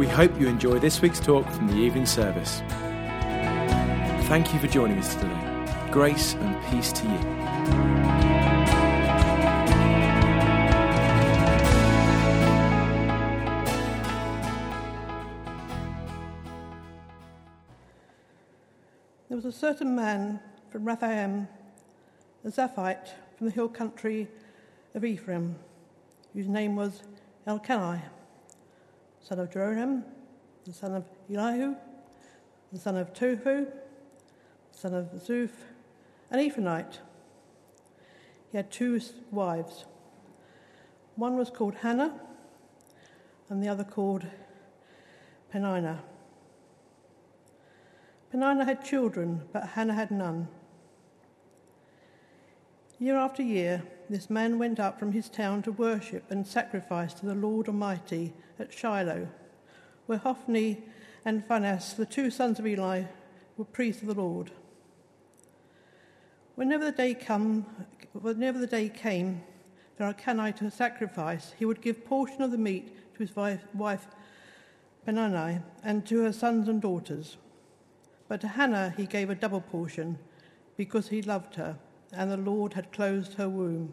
We hope you enjoy this week's talk from the evening service. Thank you for joining us today. Grace and peace to you. There was a certain man from Raphaim, a Zaphite from the hill country of Ephraim, whose name was Elkanah, son of Jeroham, the son of Elihu, the son of Tohu, son of Zuph, an Ephraimite. He had two wives. One was called Hannah, and the other called Peninnah. Peninnah had children, but Hannah had none. Year after year, this man went up from his town to worship and sacrifice to the Lord Almighty at Shiloh, where Hophni and Phinehas, the two sons of Eli, were priests of the Lord. Whenever the day come, whenever the day came for Elkanah to sacrifice, he would give portion of the meat to his wife, wife Peninnah and to her sons and daughters. But to Hannah he gave a double portion because he loved her, and the Lord had closed her womb.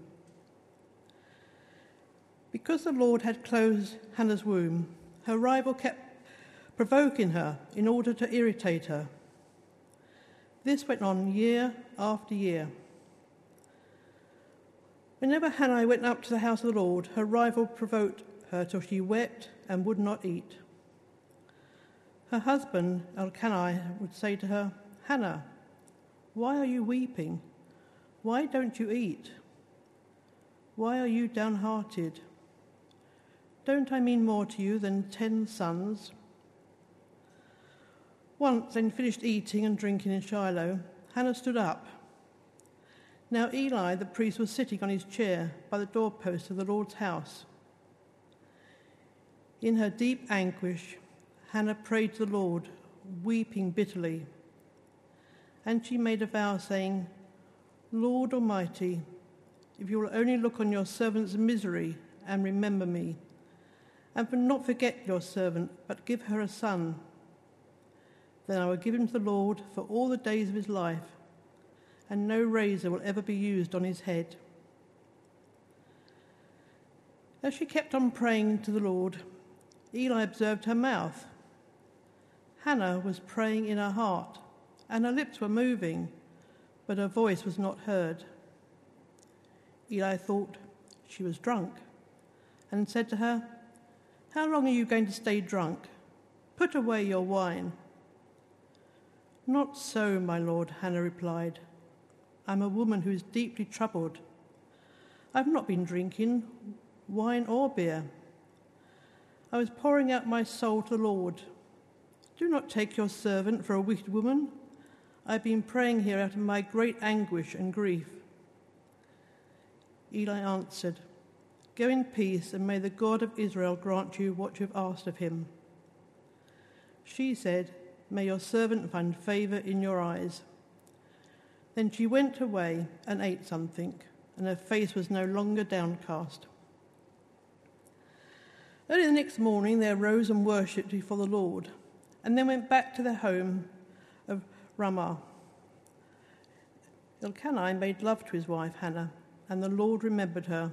Because the Lord had closed Hannah's womb, her rival kept provoking her in order to irritate her. This went on year after year. Whenever Hannah went up to the house of the Lord, her rival provoked her till she wept and would not eat. Her husband, Elkanah, would say to her, Hannah, why are you weeping? Why don't you eat? Why are you downhearted? Don't I mean more to you than ten sons? Once, when finished eating and drinking in Shiloh, Hannah stood up. Now Eli the priest was sitting on his chair by the doorpost of the Lord's house. In her deep anguish, Hannah prayed to the Lord, weeping bitterly. And she made a vow, saying, Lord Almighty, if you will only look on your servant's misery and remember me, and for not forget your servant, but give her a son, then I will give him to the Lord for all the days of his life, and no razor will ever be used on his head. As she kept on praying to the Lord, Eli observed her mouth. Hannah was praying in her heart, and her lips were moving, but her voice was not heard. Eli thought she was drunk and said to her, How long are you going to stay drunk? Put away your wine. Not so, my lord, Hannah replied. I'm a woman who is deeply troubled. I've not been drinking wine or beer. I was pouring out my soul to the Lord. Do not take your servant for a wicked woman. I've been praying here out of my great anguish and grief. Eli answered, Go in peace, and may the God of Israel grant you what you have asked of him. She said, May your servant find favor in your eyes. Then she went away and ate something, and her face was no longer downcast. Early the next morning, they arose and worshipped before the Lord, and then went back to their home Ramah. Elkanah made love to his wife Hannah, and the Lord remembered her.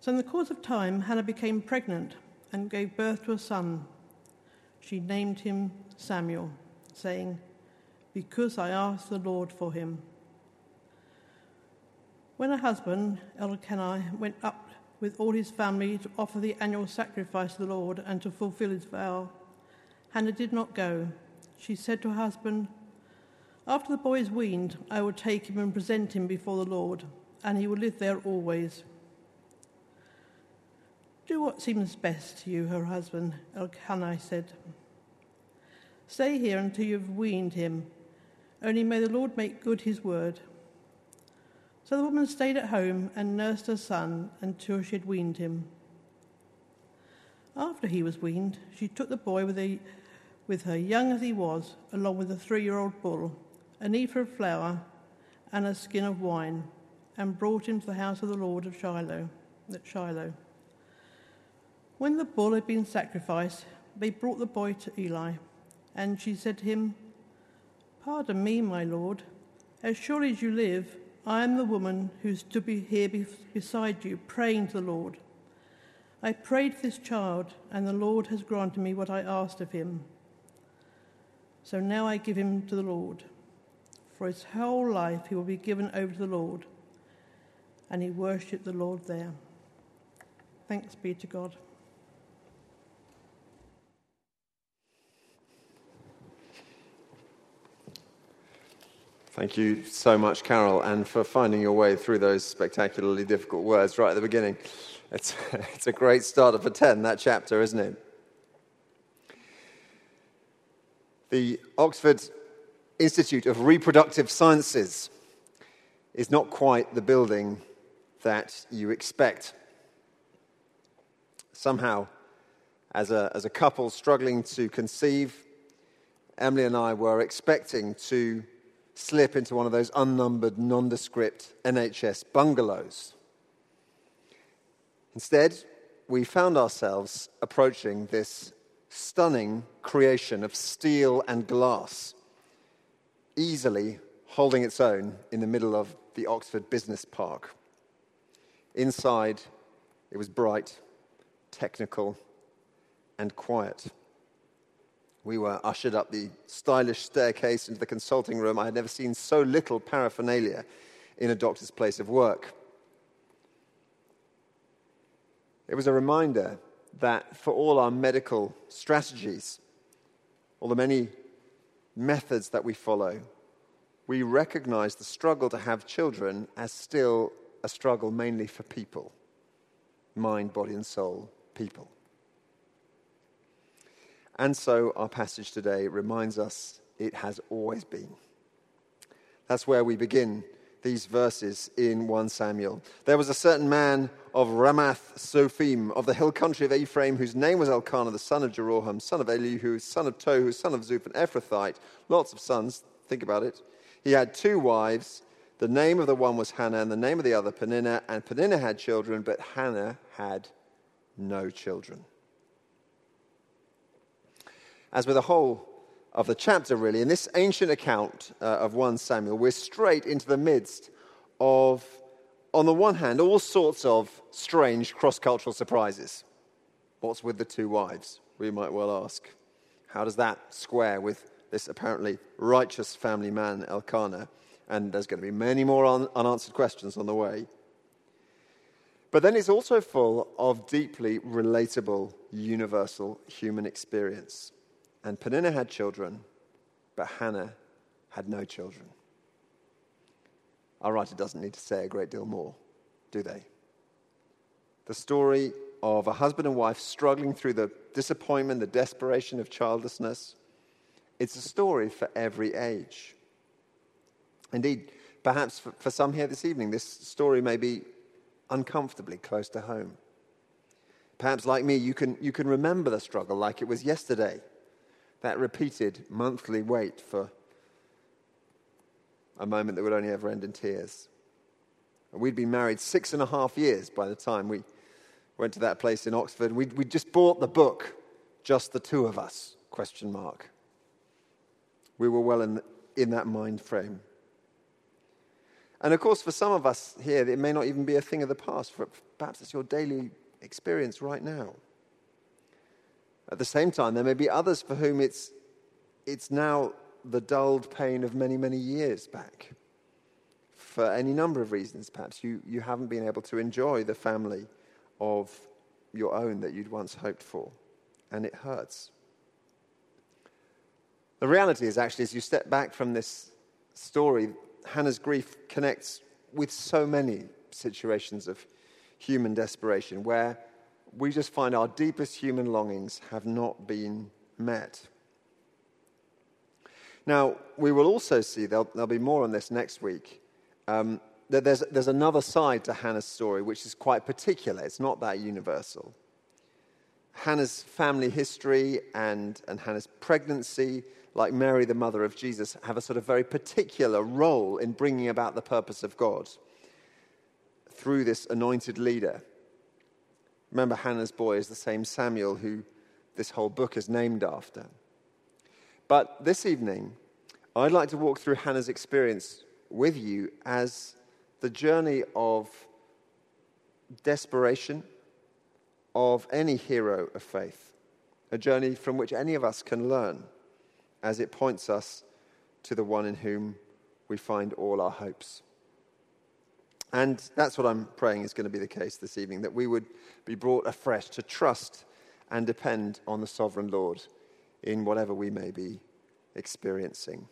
So, in the course of time, Hannah became pregnant and gave birth to a son. She named him Samuel, saying, Because I asked the Lord for him. When her husband, Elkanah, went up with all his family to offer the annual sacrifice to the Lord and to fulfill his vow, Hannah did not go. She said to her husband, After the boy is weaned, I will take him and present him before the Lord, and he will live there always. Do what seems best to you, her husband, Elkanah said. Stay here until you have weaned him. Only may the Lord make good his word. So the woman stayed at home and nursed her son until she had weaned him. After he was weaned, she took the boy with, a, with her, young as he was, along with a three year old bull, an ephah of flour, and a skin of wine, and brought him to the house of the Lord of Shiloh, at Shiloh. When the bull had been sacrificed, they brought the boy to Eli, and she said to him, Pardon me, my lord, as surely as you live, I am the woman who stood here beside you, praying to the Lord. I prayed for this child, and the Lord has granted me what I asked of him. So now I give him to the Lord. For his whole life he will be given over to the Lord. And he worshipped the Lord there. Thanks be to God. Thank you so much, Carol, and for finding your way through those spectacularly difficult words right at the beginning. It's, it's a great starter for 10, that chapter, isn't it? The Oxford Institute of Reproductive Sciences is not quite the building that you expect. Somehow, as a, as a couple struggling to conceive, Emily and I were expecting to slip into one of those unnumbered, nondescript NHS bungalows. Instead, we found ourselves approaching this stunning creation of steel and glass, easily holding its own in the middle of the Oxford Business Park. Inside, it was bright, technical, and quiet. We were ushered up the stylish staircase into the consulting room. I had never seen so little paraphernalia in a doctor's place of work. It was a reminder that for all our medical strategies, all the many methods that we follow, we recognize the struggle to have children as still a struggle mainly for people mind, body, and soul, people. And so our passage today reminds us it has always been. That's where we begin these verses in 1 Samuel. There was a certain man of Ramath Zophim of the hill country of Ephraim, whose name was Elkanah, the son of Jeroham, son of Elihu, son of Tohu, son of Zuph, an Ephrathite. Lots of sons, think about it. He had two wives. The name of the one was Hannah, and the name of the other Peninnah. And Peninnah had children, but Hannah had no children as with a whole of the chapter, really, in this ancient account uh, of 1 Samuel, we're straight into the midst of, on the one hand, all sorts of strange cross cultural surprises. What's with the two wives? We might well ask. How does that square with this apparently righteous family man, Elkanah? And there's going to be many more un- unanswered questions on the way. But then it's also full of deeply relatable, universal human experience. And Peninnah had children, but Hannah had no children. Our writer doesn't need to say a great deal more, do they? The story of a husband and wife struggling through the disappointment, the desperation of childlessness. It's a story for every age. Indeed, perhaps for, for some here this evening, this story may be uncomfortably close to home. Perhaps, like me, you can, you can remember the struggle like it was yesterday that repeated monthly wait for a moment that would only ever end in tears. And we'd been married six and a half years by the time we went to that place in Oxford. We'd, we'd just bought the book, Just the Two of Us, question mark. We were well in, in that mind frame. And of course, for some of us here, it may not even be a thing of the past. For, perhaps it's your daily experience right now. At the same time, there may be others for whom it's, it's now the dulled pain of many, many years back. For any number of reasons, perhaps you, you haven't been able to enjoy the family of your own that you'd once hoped for, and it hurts. The reality is actually, as you step back from this story, Hannah's grief connects with so many situations of human desperation where we just find our deepest human longings have not been met. Now, we will also see, there'll, there'll be more on this next week, um, that there's, there's another side to Hannah's story which is quite particular. It's not that universal. Hannah's family history and, and Hannah's pregnancy, like Mary, the mother of Jesus, have a sort of very particular role in bringing about the purpose of God through this anointed leader. Remember, Hannah's boy is the same Samuel who this whole book is named after. But this evening, I'd like to walk through Hannah's experience with you as the journey of desperation of any hero of faith, a journey from which any of us can learn as it points us to the one in whom we find all our hopes. And that's what I'm praying is going to be the case this evening that we would be brought afresh to trust and depend on the sovereign Lord in whatever we may be experiencing.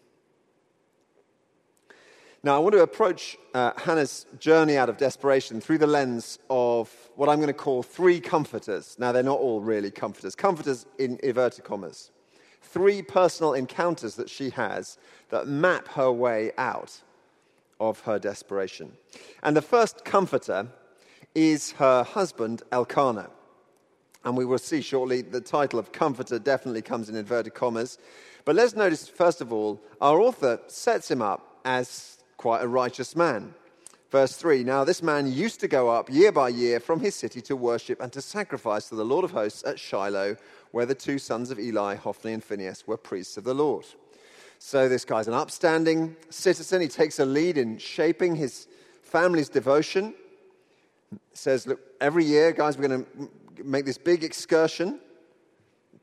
Now, I want to approach uh, Hannah's journey out of desperation through the lens of what I'm going to call three comforters. Now, they're not all really comforters, comforters in inverted commas. Three personal encounters that she has that map her way out of her desperation. And the first comforter is her husband, Elkanah. And we will see shortly the title of comforter definitely comes in inverted commas. But let's notice, first of all, our author sets him up as quite a righteous man. Verse 3 Now this man used to go up year by year from his city to worship and to sacrifice to the Lord of hosts at Shiloh, where the two sons of Eli, Hophni and Phinehas, were priests of the Lord. So this guy's an upstanding citizen. He takes a lead in shaping his family's devotion. Says, Look, every year, guys, we're going to make this big excursion.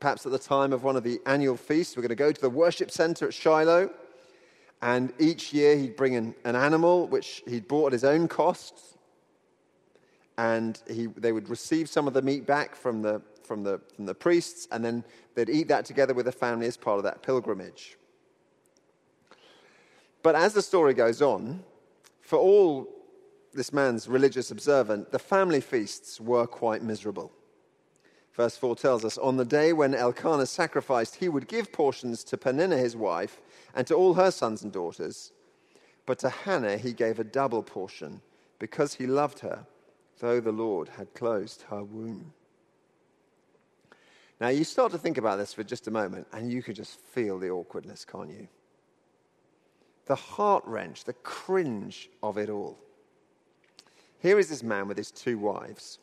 Perhaps at the time of one of the annual feasts, we're going to go to the worship center at Shiloh. And each year he'd bring an, an animal which he'd bought at his own costs. And he, they would receive some of the meat back from the, from, the, from the priests, and then they'd eat that together with the family as part of that pilgrimage. But as the story goes on, for all this man's religious observant, the family feasts were quite miserable. Verse 4 tells us On the day when Elkanah sacrificed, he would give portions to Peninnah his wife and to all her sons and daughters. But to Hannah he gave a double portion because he loved her, though the Lord had closed her womb. Now, you start to think about this for just a moment, and you can just feel the awkwardness, can't you? The heart wrench, the cringe of it all. Here is this man with his two wives,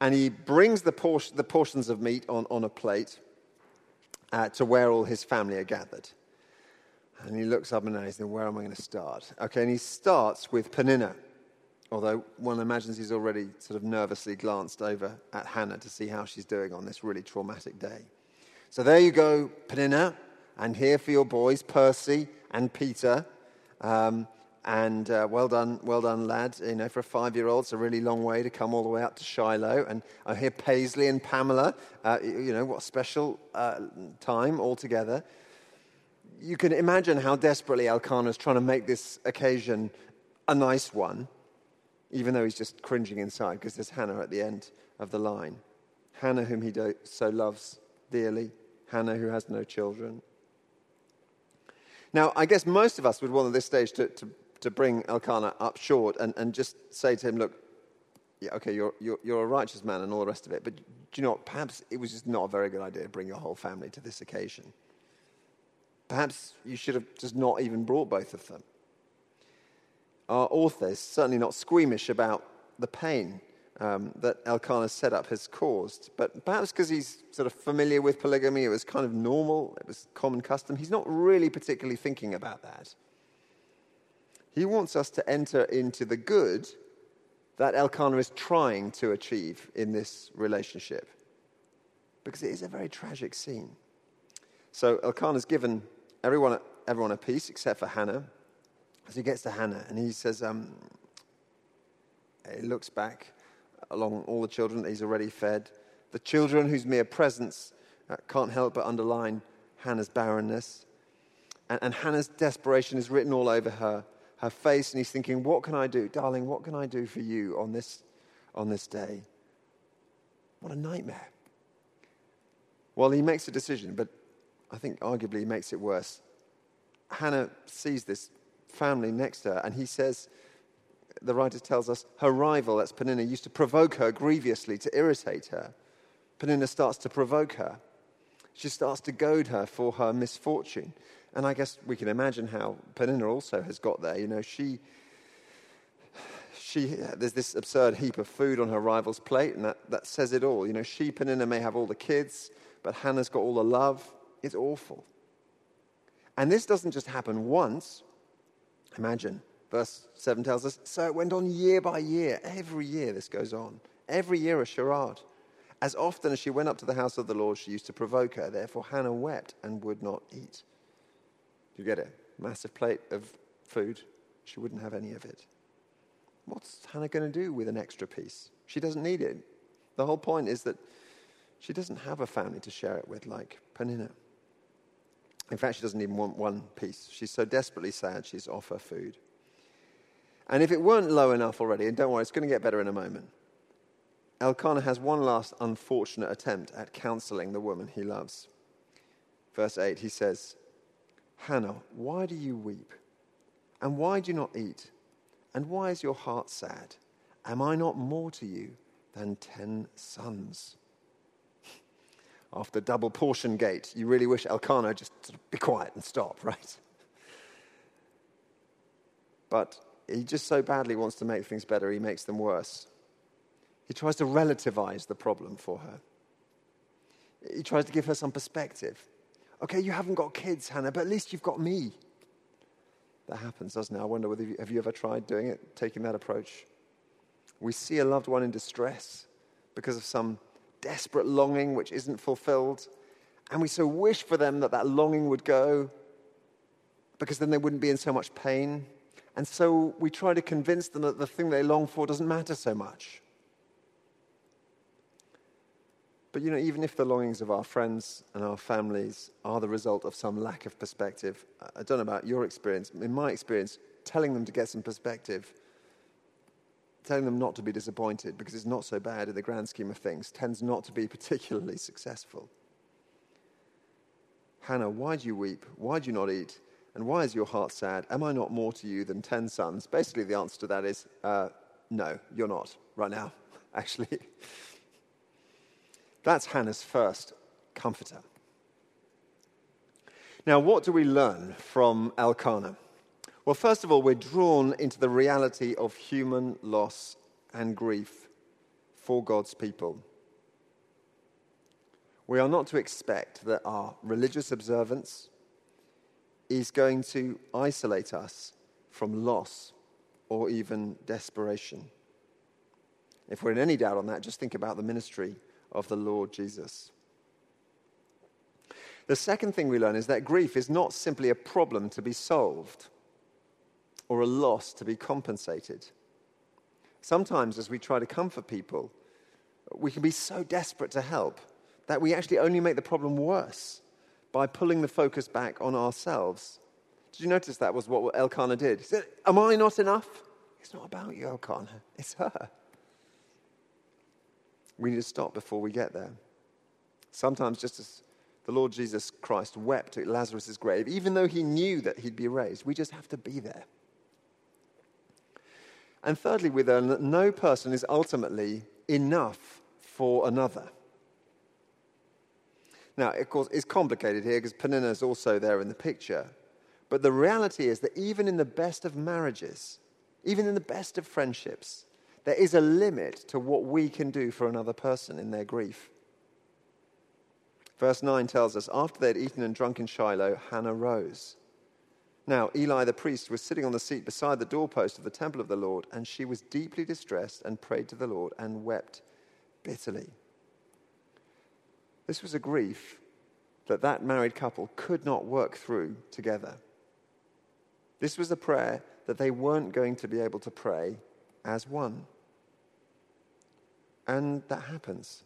and he brings the, por- the portions of meat on, on a plate uh, to where all his family are gathered. And he looks up and he's thinking, where am I going to start? Okay, and he starts with Peninnah, although one imagines he's already sort of nervously glanced over at Hannah to see how she's doing on this really traumatic day. So there you go, Peninnah, and here for your boys, Percy and Peter. Um, and uh, well done, well done, lad. You know, for a five-year-old, it's a really long way to come all the way out to Shiloh. And I hear Paisley and Pamela. Uh, you know, what a special uh, time all together you can imagine how desperately Elkanah is trying to make this occasion a nice one, even though he's just cringing inside because there's Hannah at the end of the line. Hannah, whom he so loves dearly, Hannah, who has no children. Now, I guess most of us would want at this stage to, to, to bring Elkanah up short and, and just say to him, Look, yeah, okay, you're, you're, you're a righteous man and all the rest of it, but do you know what? Perhaps it was just not a very good idea to bring your whole family to this occasion. Perhaps you should have just not even brought both of them. Our author is certainly not squeamish about the pain um, that Elkanah's setup has caused, but perhaps because he's sort of familiar with polygamy, it was kind of normal, it was common custom, he's not really particularly thinking about that. He wants us to enter into the good that Elkanah is trying to achieve in this relationship, because it is a very tragic scene. So Elkanah's given everyone, everyone at peace except for Hannah. As he gets to Hannah, and he says, um, he looks back along all the children that he's already fed. The children whose mere presence uh, can't help but underline Hannah's barrenness. And, and Hannah's desperation is written all over her, her face, and he's thinking, What can I do? Darling, what can I do for you on this, on this day? What a nightmare. Well, he makes a decision, but I think arguably he makes it worse. Hannah sees this family next to her, and he says, the writer tells us, her rival, that's Peninnah, used to provoke her grievously to irritate her. Peninnah starts to provoke her. She starts to goad her for her misfortune. And I guess we can imagine how Peninnah also has got there. You know, she, she, there's this absurd heap of food on her rival's plate, and that, that says it all. You know, she, Peninnah, may have all the kids, but Hannah's got all the love. It's awful. And this doesn't just happen once. Imagine, verse 7 tells us, so it went on year by year. Every year this goes on. Every year a charade. As often as she went up to the house of the Lord, she used to provoke her. Therefore, Hannah wept and would not eat. Do you get it? Massive plate of food. She wouldn't have any of it. What's Hannah going to do with an extra piece? She doesn't need it. The whole point is that she doesn't have a family to share it with like Peninnah. In fact, she doesn't even want one piece. She's so desperately sad, she's off her food. And if it weren't low enough already, and don't worry, it's going to get better in a moment, Elkanah has one last unfortunate attempt at counseling the woman he loves. Verse 8, he says, Hannah, why do you weep? And why do you not eat? And why is your heart sad? Am I not more to you than ten sons? After double portion gate, you really wish Elkanah just sort of be quiet and stop, right? But he just so badly wants to make things better, he makes them worse. He tries to relativize the problem for her. He tries to give her some perspective. Okay, you haven't got kids, Hannah, but at least you've got me. That happens, doesn't it? I wonder whether you, have you ever tried doing it, taking that approach? We see a loved one in distress because of some desperate longing which isn't fulfilled, and we so wish for them that that longing would go because then they wouldn't be in so much pain. And so we try to convince them that the thing they long for doesn't matter so much. But you know, even if the longings of our friends and our families are the result of some lack of perspective, I don't know about your experience. In my experience, telling them to get some perspective, telling them not to be disappointed because it's not so bad in the grand scheme of things, tends not to be particularly successful. Hannah, why do you weep? Why do you not eat? And why is your heart sad? Am I not more to you than ten sons? Basically, the answer to that is uh, no, you're not right now, actually. That's Hannah's first comforter. Now, what do we learn from Elkanah? Well, first of all, we're drawn into the reality of human loss and grief for God's people. We are not to expect that our religious observance is going to isolate us from loss or even desperation. If we're in any doubt on that, just think about the ministry of the Lord Jesus. The second thing we learn is that grief is not simply a problem to be solved or a loss to be compensated. Sometimes, as we try to comfort people, we can be so desperate to help that we actually only make the problem worse by pulling the focus back on ourselves. Did you notice that was what Elkanah did? He said, Am I not enough? It's not about you, Elkanah, it's her. We need to stop before we get there. Sometimes, just as the Lord Jesus Christ wept at Lazarus' grave, even though he knew that he'd be raised, we just have to be there. And thirdly, we learn that no person is ultimately enough for another. Now, of course, it's complicated here because Peninnah is also there in the picture. But the reality is that even in the best of marriages, even in the best of friendships, there is a limit to what we can do for another person in their grief. Verse 9 tells us after they had eaten and drunk in Shiloh, Hannah rose. Now, Eli the priest was sitting on the seat beside the doorpost of the temple of the Lord, and she was deeply distressed and prayed to the Lord and wept bitterly. This was a grief that that married couple could not work through together. This was a prayer that they weren't going to be able to pray as one. And that happens.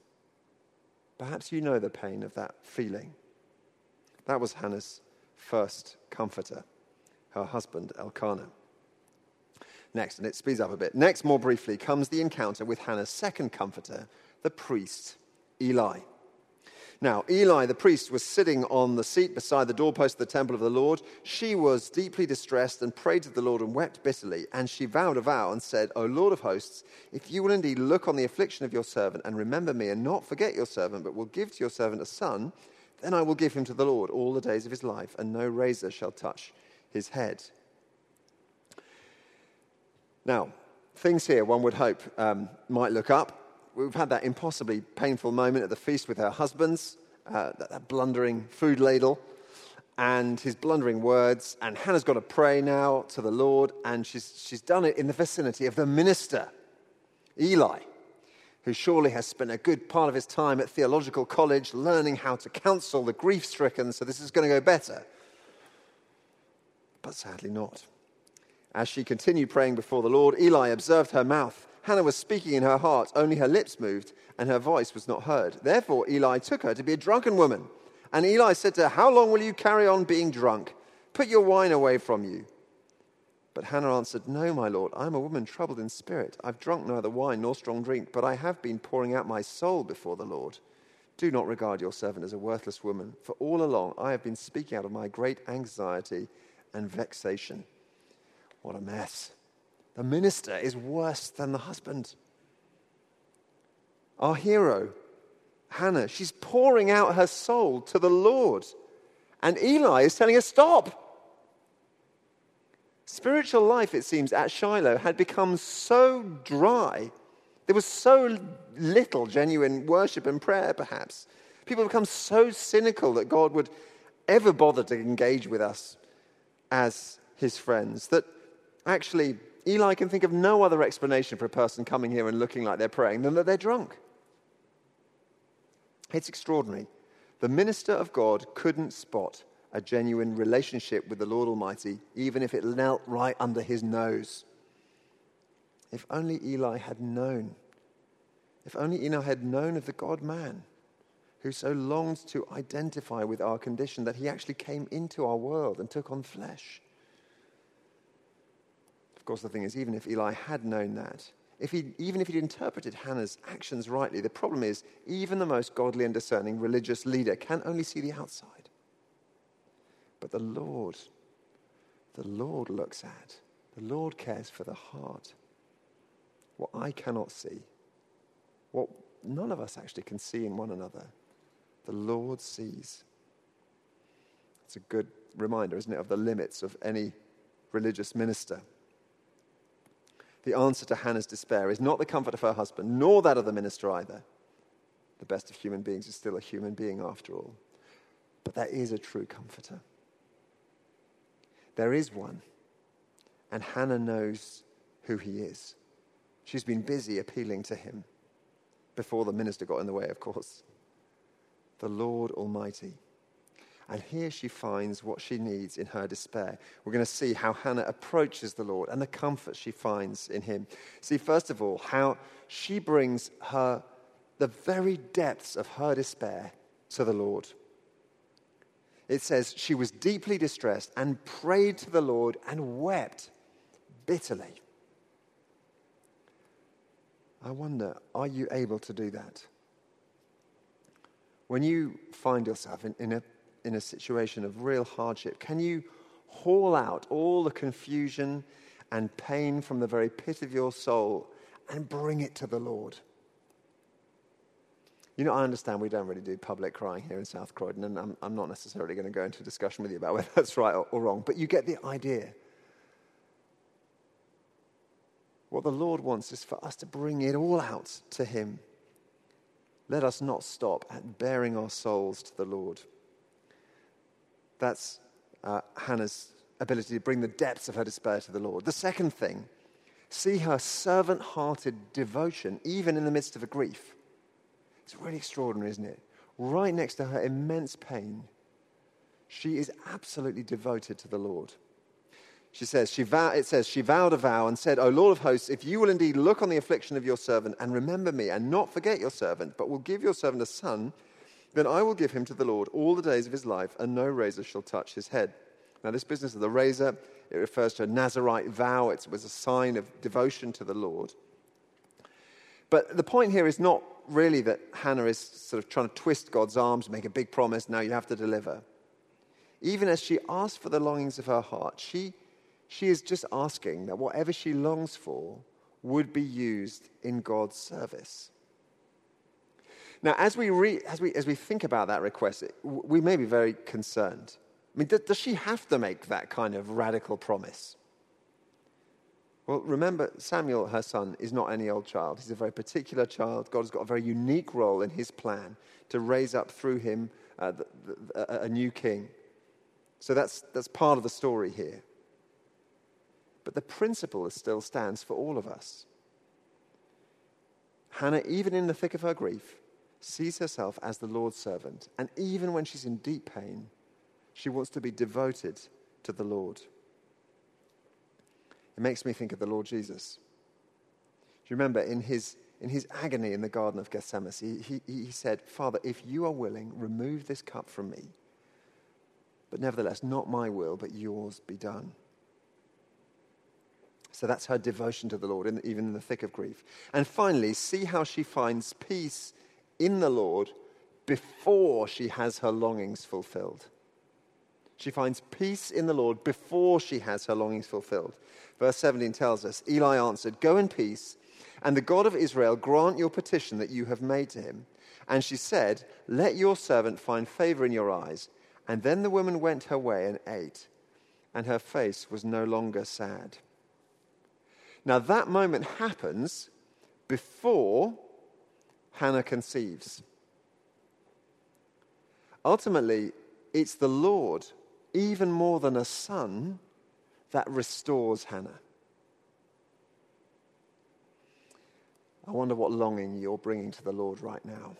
Perhaps you know the pain of that feeling. That was Hannah's first comforter, her husband Elkanah. Next, and it speeds up a bit. Next, more briefly, comes the encounter with Hannah's second comforter, the priest Eli. Now, Eli the priest was sitting on the seat beside the doorpost of the temple of the Lord. She was deeply distressed and prayed to the Lord and wept bitterly. And she vowed a vow and said, O Lord of hosts, if you will indeed look on the affliction of your servant and remember me and not forget your servant, but will give to your servant a son, then I will give him to the Lord all the days of his life, and no razor shall touch his head. Now, things here one would hope um, might look up we've had that impossibly painful moment at the feast with her husbands, uh, that, that blundering food ladle, and his blundering words. And Hannah's got to pray now to the Lord, and she's, she's done it in the vicinity of the minister, Eli, who surely has spent a good part of his time at theological college learning how to counsel the grief stricken, so this is going to go better. But sadly not. As she continued praying before the Lord, Eli observed her mouth Hannah was speaking in her heart, only her lips moved, and her voice was not heard. Therefore, Eli took her to be a drunken woman. And Eli said to her, How long will you carry on being drunk? Put your wine away from you. But Hannah answered, No, my lord, I am a woman troubled in spirit. I've drunk neither wine nor strong drink, but I have been pouring out my soul before the Lord. Do not regard your servant as a worthless woman, for all along I have been speaking out of my great anxiety and vexation. What a mess. The minister is worse than the husband. Our hero, Hannah, she's pouring out her soul to the Lord. And Eli is telling her, Stop. Spiritual life, it seems, at Shiloh had become so dry. There was so little genuine worship and prayer, perhaps. People become so cynical that God would ever bother to engage with us as his friends that actually Eli can think of no other explanation for a person coming here and looking like they're praying than that they're drunk. It's extraordinary. The minister of God couldn't spot a genuine relationship with the Lord Almighty, even if it knelt right under his nose. If only Eli had known. If only Eli had known of the God man who so longs to identify with our condition that he actually came into our world and took on flesh course, the thing is, even if Eli had known that, if he, even if he'd interpreted Hannah's actions rightly, the problem is, even the most godly and discerning religious leader can only see the outside. But the Lord, the Lord looks at, the Lord cares for the heart. What I cannot see, what none of us actually can see in one another, the Lord sees. It's a good reminder, isn't it, of the limits of any religious minister. The answer to Hannah's despair is not the comfort of her husband, nor that of the minister either. The best of human beings is still a human being after all. But there is a true comforter. There is one. And Hannah knows who he is. She's been busy appealing to him before the minister got in the way, of course. The Lord Almighty. And here she finds what she needs in her despair. We're going to see how Hannah approaches the Lord and the comfort she finds in him. See, first of all, how she brings her, the very depths of her despair to the Lord. It says, she was deeply distressed and prayed to the Lord and wept bitterly. I wonder, are you able to do that? When you find yourself in, in a in a situation of real hardship? Can you haul out all the confusion and pain from the very pit of your soul and bring it to the Lord? You know, I understand we don't really do public crying here in South Croydon, and I'm, I'm not necessarily going to go into a discussion with you about whether that's right or, or wrong, but you get the idea. What the Lord wants is for us to bring it all out to Him. Let us not stop at baring our souls to the Lord. That's uh, Hannah's ability to bring the depths of her despair to the Lord. The second thing, see her servant hearted devotion, even in the midst of a grief. It's really extraordinary, isn't it? Right next to her immense pain, she is absolutely devoted to the Lord. She says, she vow, it says, she vowed a vow and said, O Lord of hosts, if you will indeed look on the affliction of your servant and remember me and not forget your servant, but will give your servant a son, then I will give him to the Lord all the days of his life, and no razor shall touch his head. Now, this business of the razor, it refers to a Nazarite vow. It was a sign of devotion to the Lord. But the point here is not really that Hannah is sort of trying to twist God's arms, make a big promise, now you have to deliver. Even as she asks for the longings of her heart, she, she is just asking that whatever she longs for would be used in God's service. Now, as we, re, as we, as we think about that request, we may be very concerned. I mean, does she have to make that kind of radical promise? Well, remember, Samuel, her son, is not any old child. He's a very particular child. God has got a very unique role in his plan to raise up through him uh, the, the, a new king. So that's, that's part of the story here. But the principle still stands for all of us. Hannah, even in the thick of her grief, sees herself as the Lord's servant. And even when she's in deep pain, she wants to be devoted to the Lord. It makes me think of the Lord Jesus. Do you remember in his, in his agony in the Garden of Gethsemane, he, he, he said, Father, if you are willing, remove this cup from me. But nevertheless, not my will, but yours be done. So that's her devotion to the Lord, in, even in the thick of grief. And finally, see how she finds peace in the Lord before she has her longings fulfilled. She finds peace in the Lord before she has her longings fulfilled. Verse 17 tells us Eli answered, Go in peace, and the God of Israel grant your petition that you have made to him. And she said, Let your servant find favor in your eyes. And then the woman went her way and ate, and her face was no longer sad. Now, that moment happens before Hannah conceives. Ultimately, it's the Lord, even more than a son, that restores Hannah. I wonder what longing you're bringing to the Lord right now.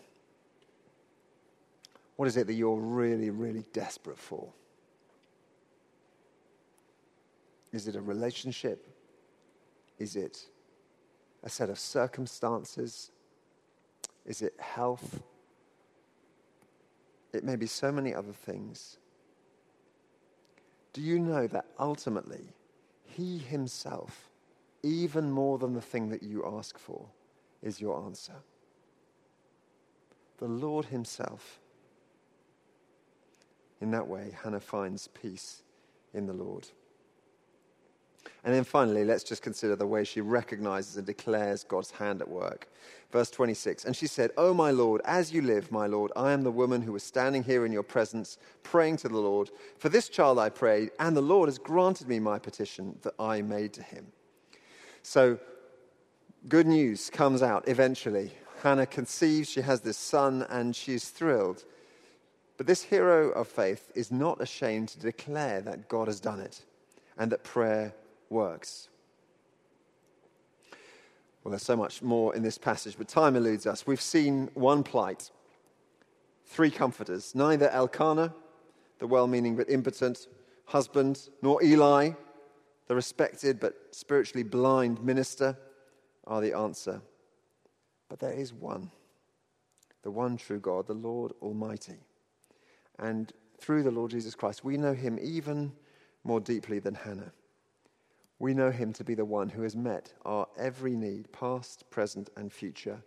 What is it that you're really, really desperate for? Is it a relationship? Is it a set of circumstances? Is it health? It may be so many other things. Do you know that ultimately, He Himself, even more than the thing that you ask for, is your answer? The Lord Himself. In that way, Hannah finds peace in the Lord. And then finally, let's just consider the way she recognizes and declares God's hand at work. Verse 26 And she said, Oh, my Lord, as you live, my Lord, I am the woman who was standing here in your presence, praying to the Lord. For this child I prayed, and the Lord has granted me my petition that I made to him. So, good news comes out eventually. Hannah conceives, she has this son, and she's thrilled. But this hero of faith is not ashamed to declare that God has done it and that prayer works. Well, there's so much more in this passage, but time eludes us. We've seen one plight, three comforters, neither Elkanah, the well meaning but impotent husband, nor Eli, the respected but spiritually blind minister, are the answer. But there is one, the one true God, the Lord Almighty. And through the Lord Jesus Christ, we know him even more deeply than Hannah. We know him to be the one who has met our every need, past, present, and future,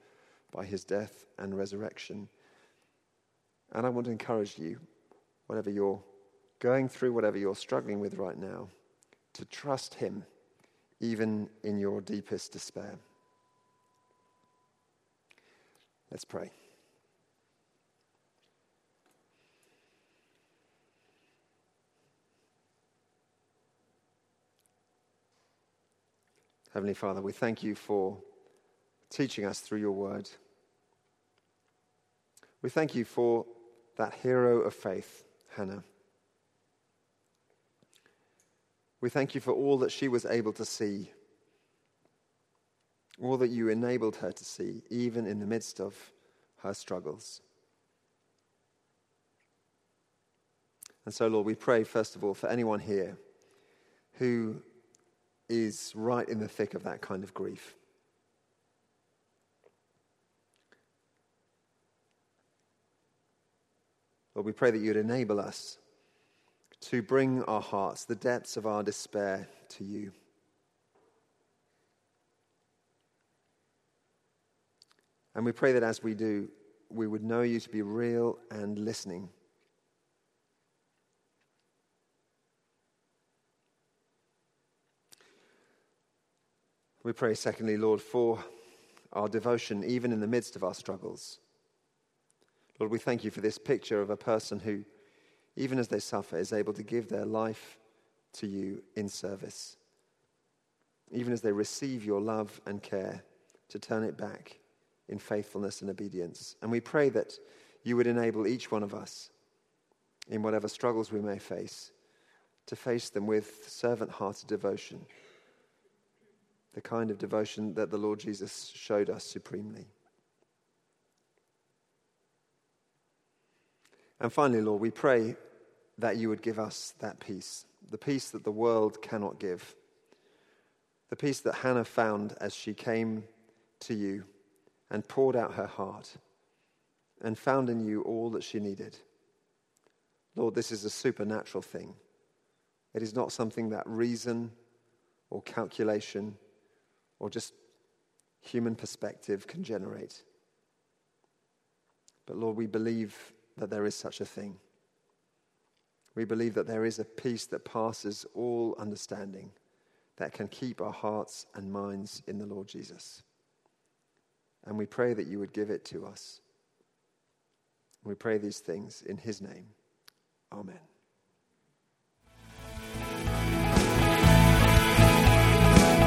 by his death and resurrection. And I want to encourage you, whatever you're going through, whatever you're struggling with right now, to trust him even in your deepest despair. Let's pray. Heavenly Father, we thank you for teaching us through your word. We thank you for that hero of faith, Hannah. We thank you for all that she was able to see, all that you enabled her to see, even in the midst of her struggles. And so, Lord, we pray, first of all, for anyone here who is right in the thick of that kind of grief. Lord, we pray that you'd enable us to bring our hearts, the depths of our despair, to you. And we pray that as we do, we would know you to be real and listening. We pray, secondly, Lord, for our devotion, even in the midst of our struggles. Lord, we thank you for this picture of a person who, even as they suffer, is able to give their life to you in service. Even as they receive your love and care, to turn it back in faithfulness and obedience. And we pray that you would enable each one of us, in whatever struggles we may face, to face them with servant hearted devotion, the kind of devotion that the Lord Jesus showed us supremely. And finally, Lord, we pray that you would give us that peace, the peace that the world cannot give, the peace that Hannah found as she came to you and poured out her heart and found in you all that she needed. Lord, this is a supernatural thing. It is not something that reason or calculation or just human perspective can generate. But Lord, we believe that there is such a thing. We believe that there is a peace that passes all understanding that can keep our hearts and minds in the Lord Jesus. And we pray that you would give it to us. We pray these things in his name. Amen.